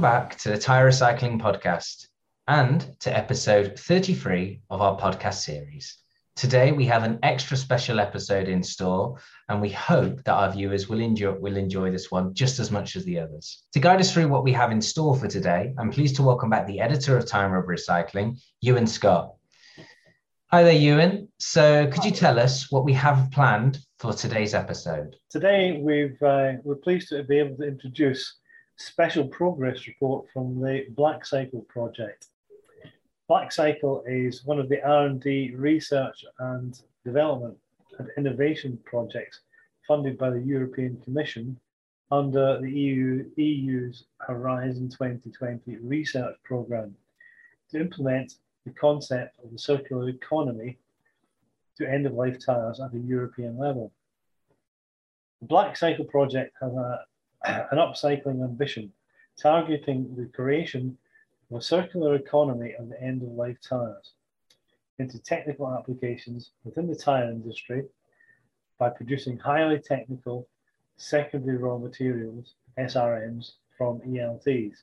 Welcome back to the Tire Recycling Podcast and to episode 33 of our podcast series. Today we have an extra special episode in store, and we hope that our viewers will enjoy, will enjoy this one just as much as the others. To guide us through what we have in store for today, I'm pleased to welcome back the editor of Tire Rubber Recycling, Ewan Scott. Hi there, Ewan. So, could you tell us what we have planned for today's episode? Today, we've uh, we're pleased to be able to introduce special progress report from the Black Cycle project. Black Cycle is one of the R&D research and development and innovation projects funded by the European Commission under the EU, EU's Horizon 2020 research programme to implement the concept of the circular economy to end-of-life tyres at a European level. The Black Cycle project has a an upcycling ambition, targeting the creation of a circular economy of the end of life tyres into technical applications within the tyre industry by producing highly technical secondary raw materials, SRMs, from ELTs.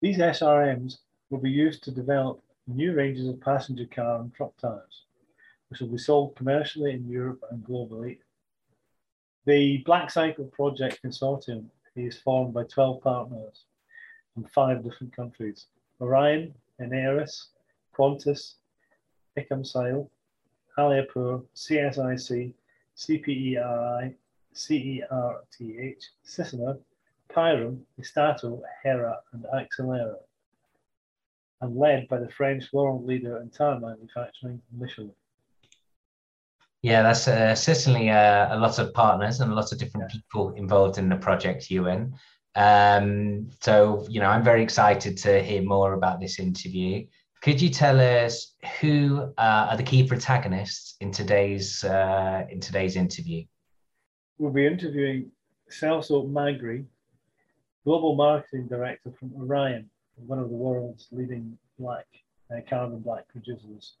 These SRMs will be used to develop new ranges of passenger car and truck tyres, which will be sold commercially in Europe and globally the Black Cycle Project Consortium is formed by 12 partners from five different countries. Orion, Eneris, Quantis, Icomcil, Aliapur, CSIC, CPERI, CERTH, Sysona, Pyrum, Estato, Hera, and Axelera, and led by the French world leader in tire manufacturing, Michelin. Yeah, that's uh, certainly uh, a lot of partners and a lot of different people involved in the project, Ewan. Um, so, you know, I'm very excited to hear more about this interview. Could you tell us who uh, are the key protagonists in today's uh, in today's interview? We'll be interviewing Celso Magri, Global Marketing Director from Orion, one of the world's leading black uh, carbon black producers,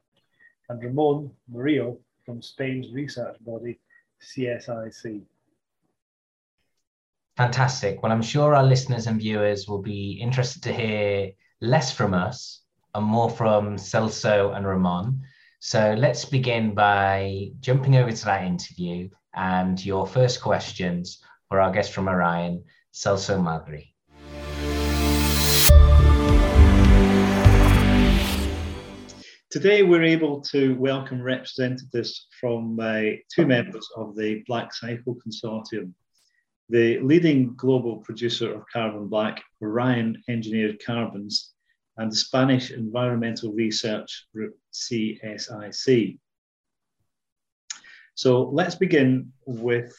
and Ramon Murillo, from Spain's research body, CSIC. Fantastic. Well, I'm sure our listeners and viewers will be interested to hear less from us and more from Celso and Ramon. So let's begin by jumping over to that interview and your first questions for our guest from Orion, Celso Magri. Today, we're able to welcome representatives from uh, two members of the Black Cycle Consortium. The leading global producer of carbon black, Orion Engineered Carbons, and the Spanish environmental research group, CSIC. So let's begin with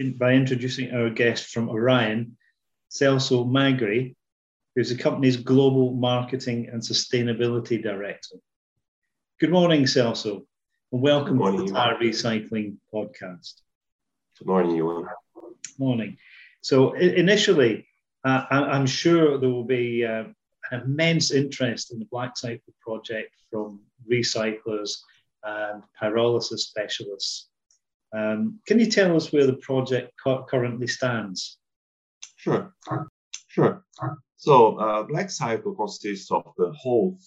in, by introducing our guest from Orion, Celso Magri, who's the company's global marketing and sustainability director. Good morning, Celso, and welcome morning, to the Tire Recycling Podcast. Good morning, Ewan. Morning. So, initially, uh, I'm sure there will be uh, an immense interest in the Black Cycle project from recyclers and pyrolysis specialists. Um, can you tell us where the project currently stands? Sure, sure. So, uh, Black Cycle consists of the whole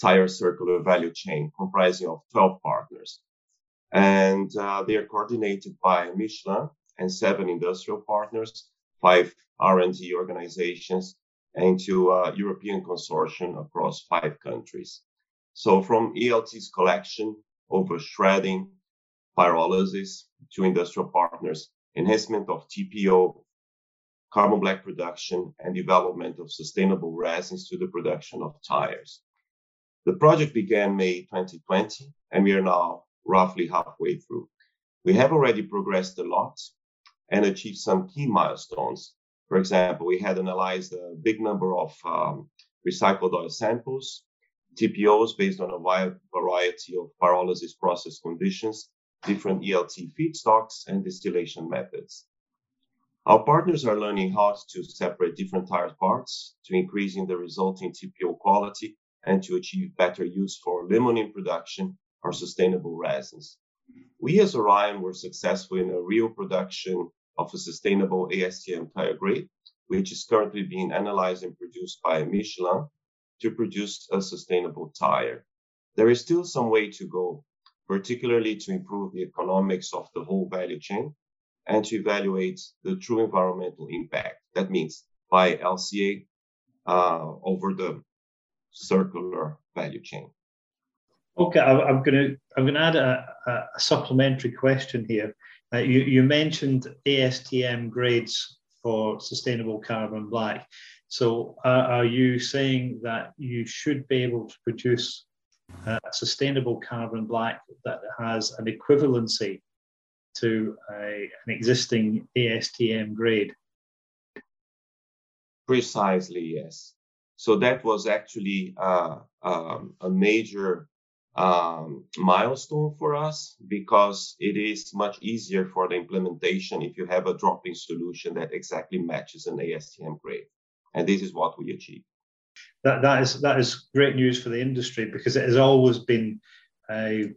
tire circular value chain comprising of 12 partners. And uh, they are coordinated by Michelin and seven industrial partners, five R&D organizations, and to a European consortium across five countries. So from ELT's collection over shredding, pyrolysis to industrial partners, enhancement of TPO, carbon black production, and development of sustainable resins to the production of tires. The project began May 2020, and we are now roughly halfway through. We have already progressed a lot and achieved some key milestones. For example, we had analyzed a big number of um, recycled oil samples, TPOs based on a wide variety of pyrolysis process conditions, different ELT feedstocks, and distillation methods. Our partners are learning how to separate different tire parts to increasing the resulting TPO quality and to achieve better use for limonene production or sustainable resins. We as Orion were successful in a real production of a sustainable ASTM tire grade which is currently being analyzed and produced by Michelin to produce a sustainable tire. There is still some way to go, particularly to improve the economics of the whole value chain and to evaluate the true environmental impact. That means by LCA uh, over the circular value chain. Okay, I, am going to I'm going to add a, a supplementary question here. Uh, you, you mentioned ASTM grades for sustainable carbon black. So, uh, are you saying that you should be able to produce uh, sustainable carbon black that has an equivalency to a, an existing ASTM grade? Precisely, yes. So that was actually uh, um, a major um, milestone for us because it is much easier for the implementation if you have a drop-in solution that exactly matches an ASTM grade. And this is what we achieved. That, that, is, that is great news for the industry because it has always been, uh,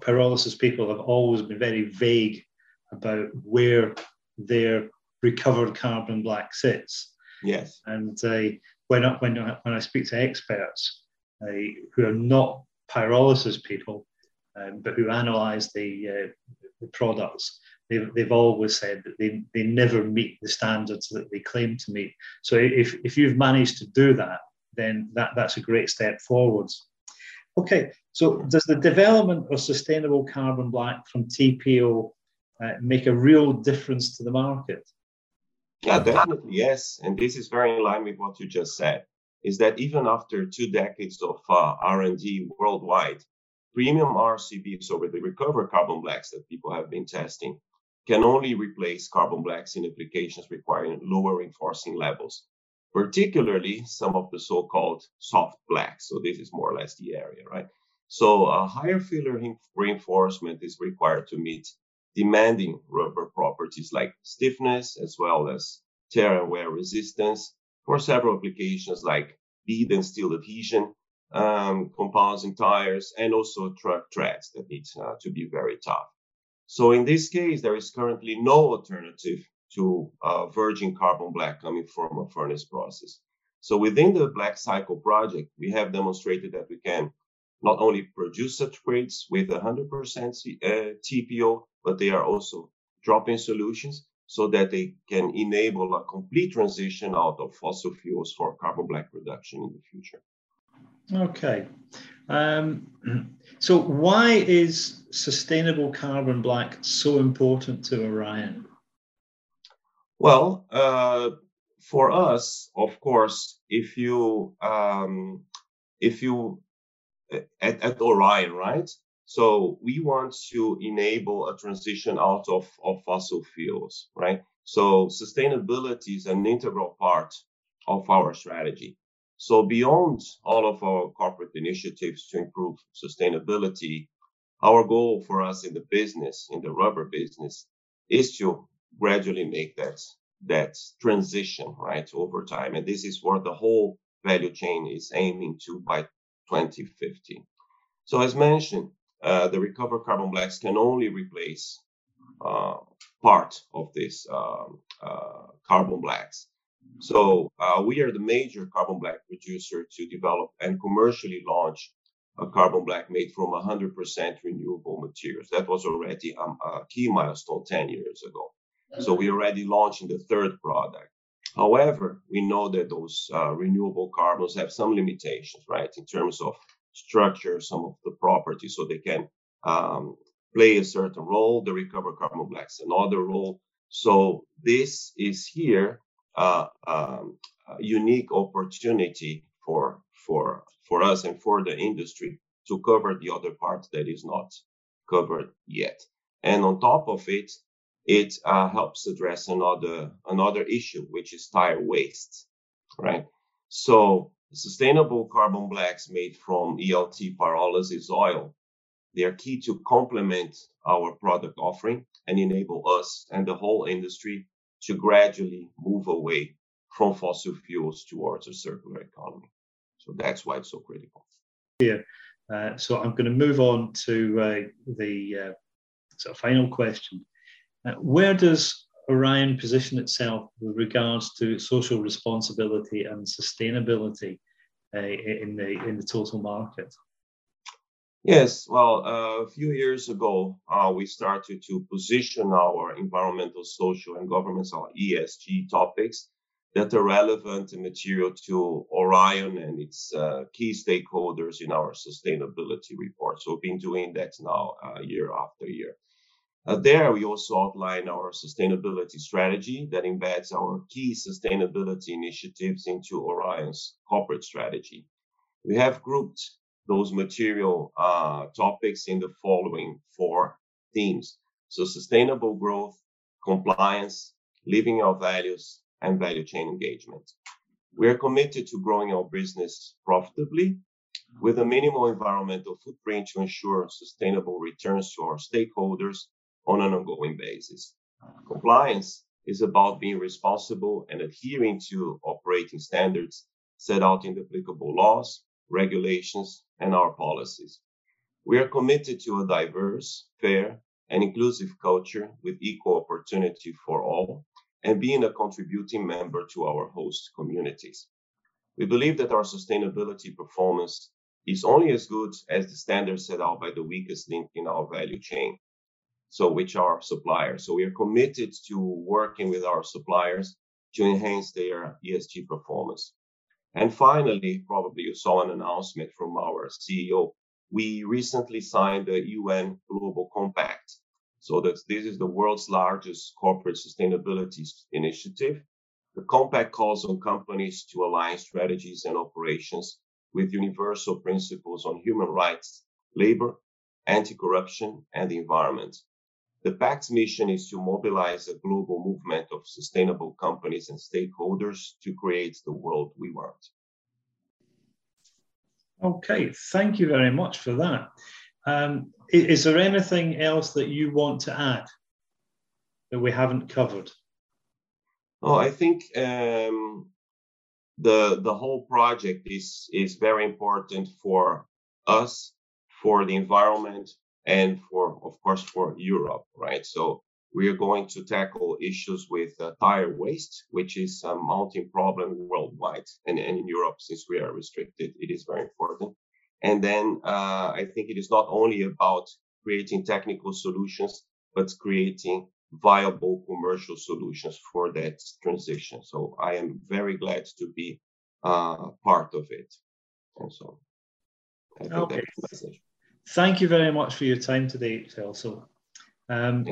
pyrolysis people have always been very vague about where their recovered carbon black sits. Yes. And uh, when, I, when, when I speak to experts uh, who are not pyrolysis people, um, but who analyze the, uh, the products, they've, they've always said that they, they never meet the standards that they claim to meet. So if, if you've managed to do that, then that, that's a great step forwards. Okay, so does the development of sustainable carbon black from TPO uh, make a real difference to the market? Yeah, definitely, yes. And this is very in line with what you just said is that even after two decades of uh, R&D worldwide, premium RCBs, so with the recovered carbon blacks that people have been testing, can only replace carbon blacks in applications requiring lower reinforcing levels, particularly some of the so-called soft blacks. So this is more or less the area, right? So a higher filler reinforcement is required to meet demanding rubber properties like stiffness as well as tear and wear resistance for several applications like bead and steel adhesion, um, compounding tires, and also truck treads that need uh, to be very tough. So in this case, there is currently no alternative to uh, virgin carbon black coming from a furnace process. So within the Black Cycle project, we have demonstrated that we can not only produce such grades with 100% uh, TPO, but they are also drop-in solutions so that they can enable a complete transition out of fossil fuels for carbon black reduction in the future. Okay. Um, so, why is sustainable carbon black so important to Orion? Well, uh, for us, of course, if you um, if you at, at Orion, right? So we want to enable a transition out of, of fossil fuels, right? So sustainability is an integral part of our strategy. So beyond all of our corporate initiatives to improve sustainability, our goal for us in the business, in the rubber business, is to gradually make that that transition right over time. And this is what the whole value chain is aiming to by 2050. So as mentioned, uh, the recovered carbon blacks can only replace uh, part of this um, uh, carbon blacks. So uh, we are the major carbon black producer to develop and commercially launch a carbon black made from 100% renewable materials. That was already um, a key milestone 10 years ago. So we are already launching the third product. However, we know that those uh, renewable carbons have some limitations, right, in terms of structure some of the properties so they can um, play a certain role. The recovered carbon blacks another role. So this is here uh, um, a unique opportunity for for for us and for the industry to cover the other part that is not covered yet. And on top of it, it uh, helps address another another issue, which is tire waste, right? So sustainable carbon blacks made from ELT pyrolysis oil, they are key to complement our product offering and enable us and the whole industry to gradually move away from fossil fuels towards a circular economy. So that's why it's so critical. Yeah. Uh, so I'm going to move on to uh, the uh, sort of final question. Uh, where does Orion position itself with regards to social responsibility and sustainability uh, in the in the total market? Yes, well, uh, a few years ago, uh, we started to position our environmental, social, and governance, our ESG topics that are relevant and material to Orion and its uh, key stakeholders in our sustainability report. So we've been doing that now uh, year after year. Uh, there, we also outline our sustainability strategy that embeds our key sustainability initiatives into Orion's corporate strategy. We have grouped those material uh, topics in the following four themes. So sustainable growth, compliance, living our values, and value chain engagement. We are committed to growing our business profitably with a minimal environmental footprint to ensure sustainable returns to our stakeholders on an ongoing basis. Compliance is about being responsible and adhering to operating standards set out in the applicable laws, regulations, and our policies. We are committed to a diverse, fair, and inclusive culture with equal opportunity for all and being a contributing member to our host communities. We believe that our sustainability performance is only as good as the standards set out by the weakest link in our value chain. So, which are suppliers. So, we are committed to working with our suppliers to enhance their ESG performance. And finally, probably you saw an announcement from our CEO. We recently signed the UN Global Compact. So this is the world's largest corporate sustainability initiative. The compact calls on companies to align strategies and operations with universal principles on human rights, labor, anti-corruption, and the environment. The Pact's mission is to mobilize a global movement of sustainable companies and stakeholders to create the world we want. Okay, thank you very much for that. Um, is there anything else that you want to add that we haven't covered? Oh, I think um, the the whole project is is very important for us, for the environment, and for, of course, for Europe, right? So we are going to tackle issues with uh, tire waste, which is a mounting problem worldwide. And, and in Europe, since we are restricted, it is very important. And then uh, I think it is not only about creating technical solutions, but creating viable commercial solutions for that transition. So I am very glad to be uh, part of it. And so I think okay. that's the message. Thank you very much for your time today, Celso. Um,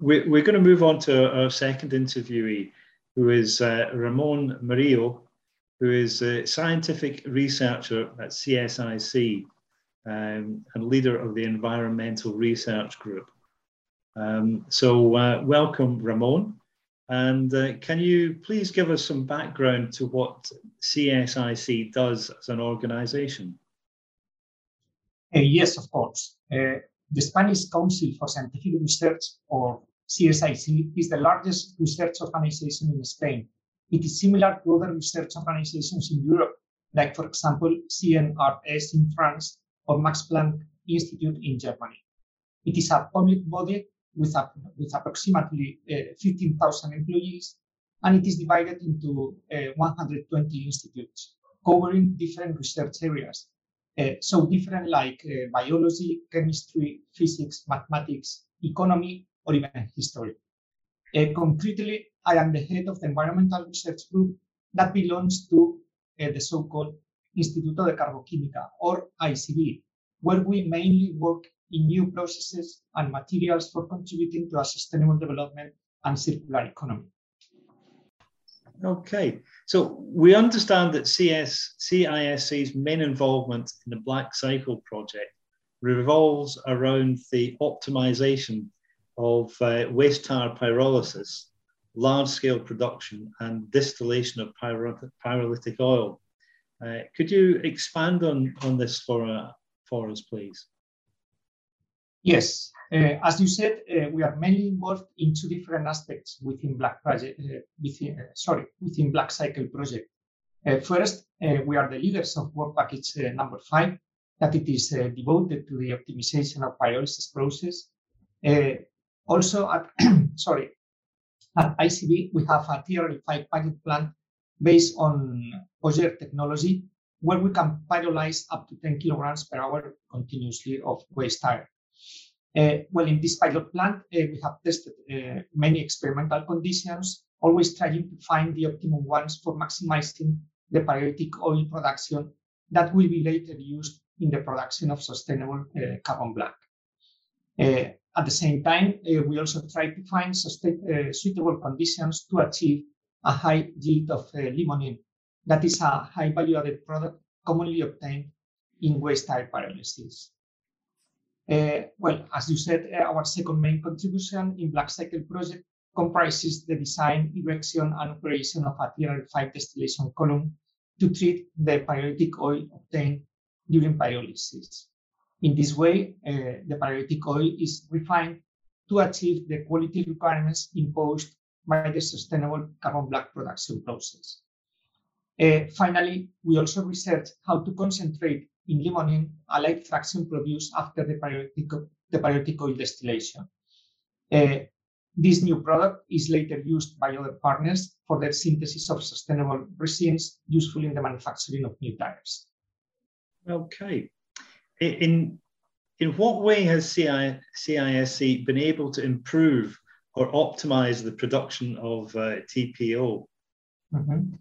we're, we're going to move on to our second interviewee, who is uh, Ramon Murillo, who is a scientific researcher at CSIC um, and leader of the Environmental Research Group. Um, so, uh, welcome, Ramon. And uh, can you please give us some background to what CSIC does as an organization? Uh, yes, of course. Uh, the Spanish Council for Scientific Research, or CSIC, is the largest research organization in Spain. It is similar to other research organizations in Europe, like, for example, CNRS in France or Max Planck Institute in Germany. It is a public body with, a, with approximately uh, 15,000 employees, and it is divided into uh, 120 institutes covering different research areas, so different like uh, biology, chemistry, physics, mathematics, economy, or even history. Uh, concretely, I am the head of the environmental research group that belongs to the so-called Instituto de Carboquímica, or ICB, where we mainly work in new processes and materials for contributing to a sustainable development and circular economy. Okay, so we understand that CS, CISC's main involvement in the Black Cycle project revolves around the optimization of uh, waste tire pyrolysis, large scale production, and distillation of pyrolytic oil. Uh, could you expand on, on this for, uh, for us, please? Yes, uh, as you said, uh, we are mainly involved in two different aspects within Black project. Uh, within, uh, sorry, within Black Cycle project. Uh, first, uh, we are the leaders of work package number five, that it is devoted to the optimization of pyrolysis process. also, at sorry, At ICB, we have a TRL5 pilot plant based on Auger technology, where we can pyrolyze up to 10 kilograms per hour continuously of waste tire. Uh, well, in this pilot plant, uh, we have tested uh, many experimental conditions, always trying to find the optimum ones for maximizing the pyrolytic oil production that will be later used in the production of sustainable carbon black. At the same time, we also try to find suitable conditions to achieve a high yield of limonene. That is a high value added product commonly obtained in waste tire pyrolysis. Uh, well, as you said, uh, our second main contribution in Black Cycle project comprises the design, erection, and operation of a TRL5 distillation column to treat the pyrolytic oil obtained during pyrolysis. In this way, uh, the pyrolytic oil is refined to achieve the quality requirements imposed by the sustainable carbon black production process. Uh, finally, we also researched how to concentrate in limonene a light fraction produced after the pyrolytic, the pyrolytic oil distillation. Uh, this new product is later used by other partners for the synthesis of sustainable resins useful in the manufacturing of new tires. Okay. In, in what way has CI, CISC been able to improve or optimize the production of uh, TPO? Mm-hmm.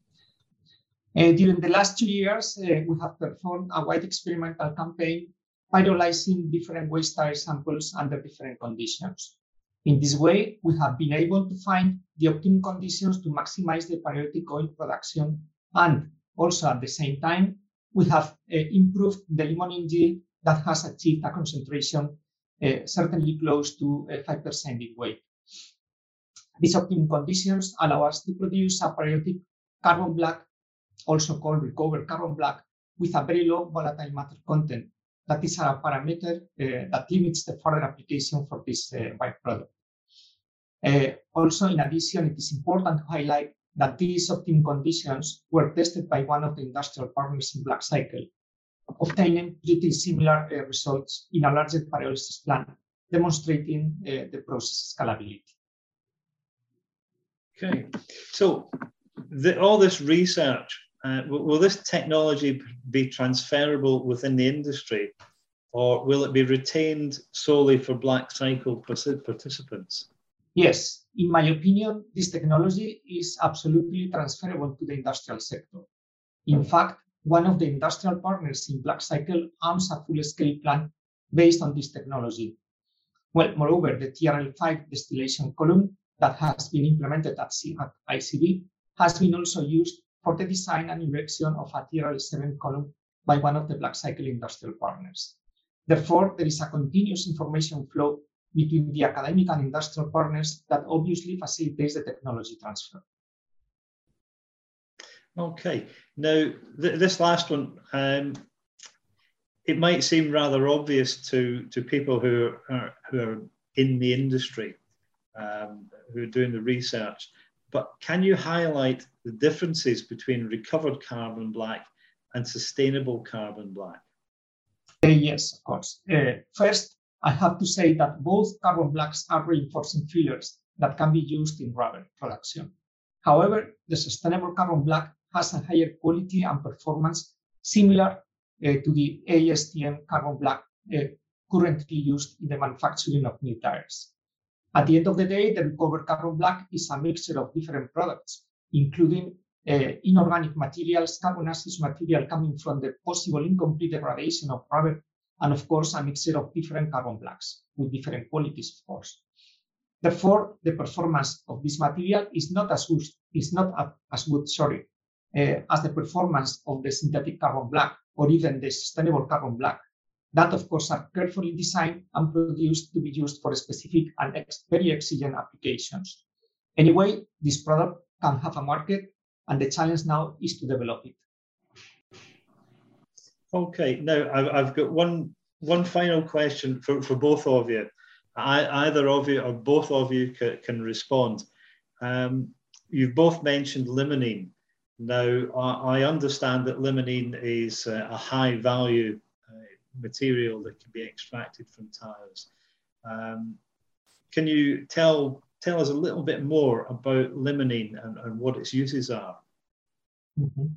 Uh, during the last two years, uh, we have performed a wide experimental campaign pyrolyzing different waste tire samples under different conditions. In this way, we have been able to find the optimum conditions to maximize the pyrolytic oil production and also at the same time we have uh, improved the limonene yield that has achieved a concentration uh, certainly close to 5% uh, in weight. These optimum conditions allow us to produce a pyrolytic carbon black, also called recovered carbon black, with a very low volatile matter content. That is a parameter uh, that limits the further application for this uh, byproduct. Uh, also, in addition, it is important to highlight that these optimum conditions were tested by one of the industrial partners in Black Cycle, obtaining pretty similar uh, results in a larger pyrolysis plant, demonstrating uh, the process scalability. Okay, so the, all this research, uh, will, this technology be transferable within the industry, or will it be retained solely for Black Cycle participants? Yes, in my opinion, this technology is absolutely transferable to the industrial sector. In fact, one of the industrial partners in Black Cycle owns a full-scale plant based on this technology. Well, moreover, the TRL5 distillation column that has been implemented at, ICB has been also used for the design and erection of a TRL7 column by one of the Black Cycle industrial partners. Therefore, there is a continuous information flow between the academic and industrial partners that obviously facilitates the technology transfer. Okay, now th this last one, um, it might seem rather obvious to, to people who are, who are in the industry, um, who are doing the research, but can you highlight the differences between recovered carbon black and sustainable carbon black? Uh, yes, of course. Uh, first, I have to say that both carbon blacks are reinforcing fillers that can be used in rubber production. However, the sustainable carbon black has a higher quality and performance similar uh, to the ASTM carbon black uh, currently used in the manufacturing of new tires. At the end of the day, the recovered carbon black is a mixture of different products, including uh, inorganic materials, carbonaceous material coming from the possible incomplete degradation of rubber and of course a mixture of different carbon blacks with different qualities, of course. Therefore, the performance of this material is not as good, is not as good, sorry, uh, as the performance of the synthetic carbon black or even the sustainable carbon black. That, of course, are carefully designed and produced to be used for specific and ex very exigent applications. Anyway, this product can have a market, and the challenge now is to develop it. Okay, now I've, got one one final question for, for both of you. I, either of you or both of you can, can respond. Um, you've both mentioned limonene. Now, I, I understand that limonene is a, a high value uh, material that can be extracted from tires. Um, can you tell tell us a little bit more about limonene and, and what its uses are. Mm-hmm.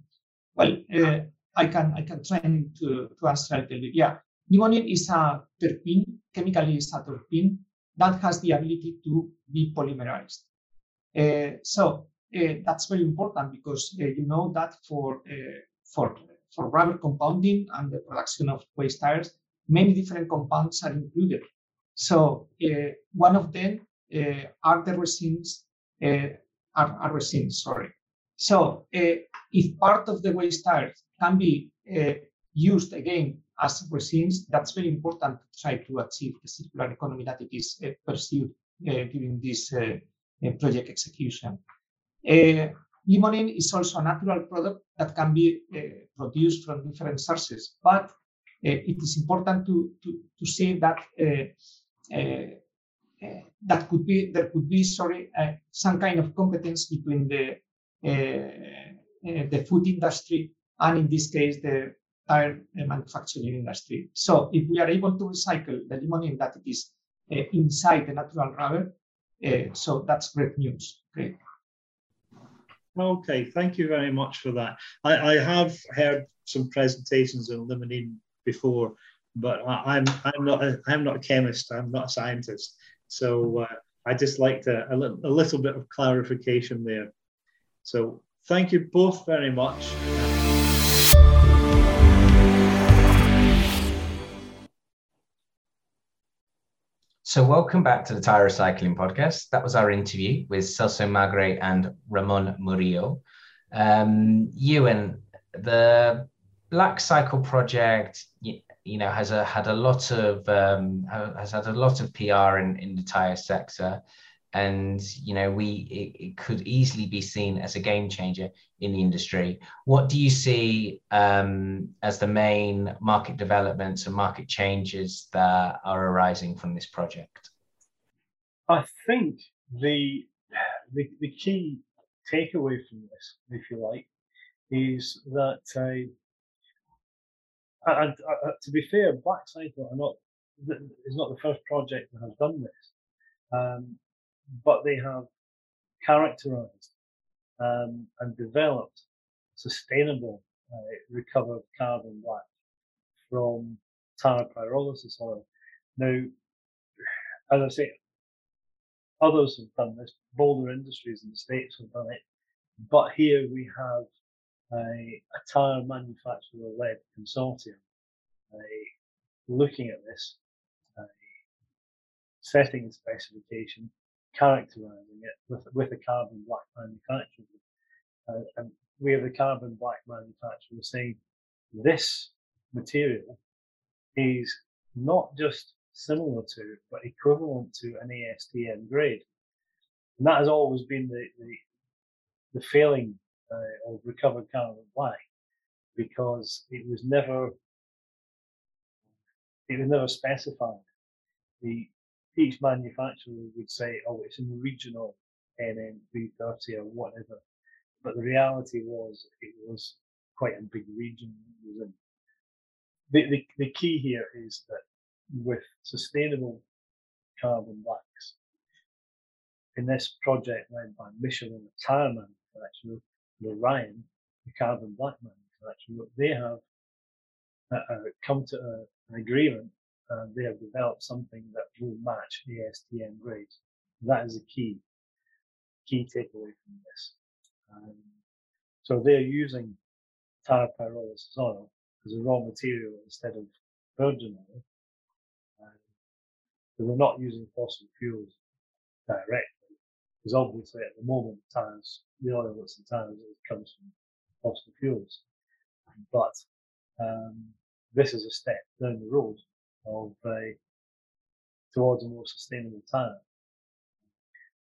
Well, uh, I can I can try to, to answer a little. Yeah, limonene is a terpene, chemically is a terpene that has the ability to be polymerized. Uh, so uh, that's very important because uh, you know that for uh, for for rubber compounding and the production of waste tires, many different compounds are included. So uh, one of them uh, are the resins, are, are resins, sorry. So if part of the waste tires can be used again as resins, that's very important to try to achieve the circular economy that it is pursued during this project execution. Uh, limonene is also a natural product that can be uh, produced from different sources, but uh, it is important to, to, to say that eh, eh, that could be there could be sorry some kind of competence between the the food industry and in this case the tire manufacturing industry. So if we are able to recycle the limonene that it is uh, inside the natural rubber, uh, so that's great news. Great. Okay, thank you very much for that. I, I have heard some presentations on limonene before, but I, am I'm not a, I'm not a chemist. I'm not a scientist, so uh, I just like to, a, li- a little bit of clarification there. So thank you both very much. So, welcome back to the Tire Recycling Podcast. That was our interview with Celso Magri and Ramon Murillo. Um, Ewan, the Black Cycle project, you, you know, has a, had a lot of um, has had a lot of PR in, in the tire sector and you know we it, it, could easily be seen as a game changer in the industry. What do you see um, as the main market developments and market changes that are arising from this project? I think the the, the key takeaway from this if you like is that uh, to be fair black cycle are not is not the first project that has done this. Um, but they have characterized um, and developed sustainable uh, recovered carbon black from tire pyrolysis oil. Now, as I say, others have done this. Bolder Industries in the States have done it. But here we have a, a tire manufacturer led consortium uh, looking at this, uh, setting a specification, characterizing it with, with a carbon black manufacturer. Uh, and we have the carbon black manufacturer saying this material is not just similar to, but equivalent to an ASTM grade. And that has always been the, the, the failing uh, of recovered carbon black because it was never it was never specified. The each manufacturer would say, oh, it's in the regional NN330 or whatever. But the reality was it was quite a big region Was The, the, the key here is that with sustainable carbon blacks, in this project led by Michelin, the tire manufacturer, and Orion, the carbon black manufacturer, they have uh, uh, come to a, an agreement uh, they have developed something that will match the ASTM grades. That is a key, key takeaway from this. Um, so they're using tire pyrolysis oil as a raw material instead of virgin oil. Um, they're not using fossil fuels directly, because obviously at the moment tires, the oil that's in tires comes from fossil fuels. But um, this is a step down the road of a towards a more sustainable tire.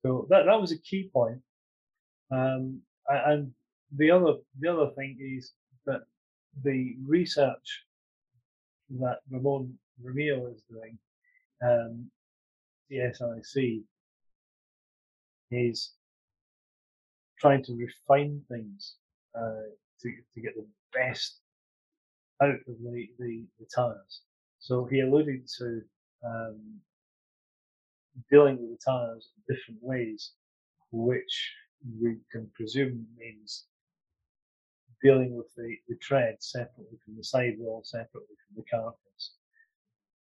So that that was a key point. Um, and the other the other thing is that the research that Ramon Ramiro is doing, um, the SIC, is trying to refine things uh, to to get the best out of the, the, the tires. So he alluded to um, dealing with the tires in different ways, which we can presume means dealing with the, the tread separately from the sidewall, separately from the carcass.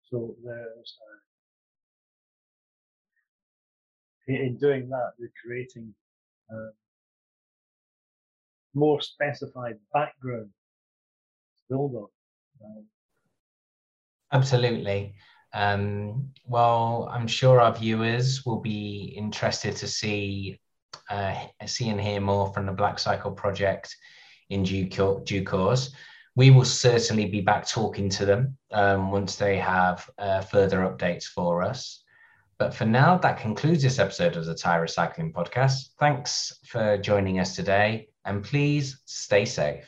So there's uh, in doing that, they're creating uh, more specified background to build on. Um, Absolutely. Um, well, I'm sure our viewers will be interested to see uh, see and hear more from the Black Cycle project in due, due course. We will certainly be back talking to them um, once they have uh, further updates for us. But for now, that concludes this episode of the Tire Recycling Podcast. Thanks for joining us today, and please stay safe.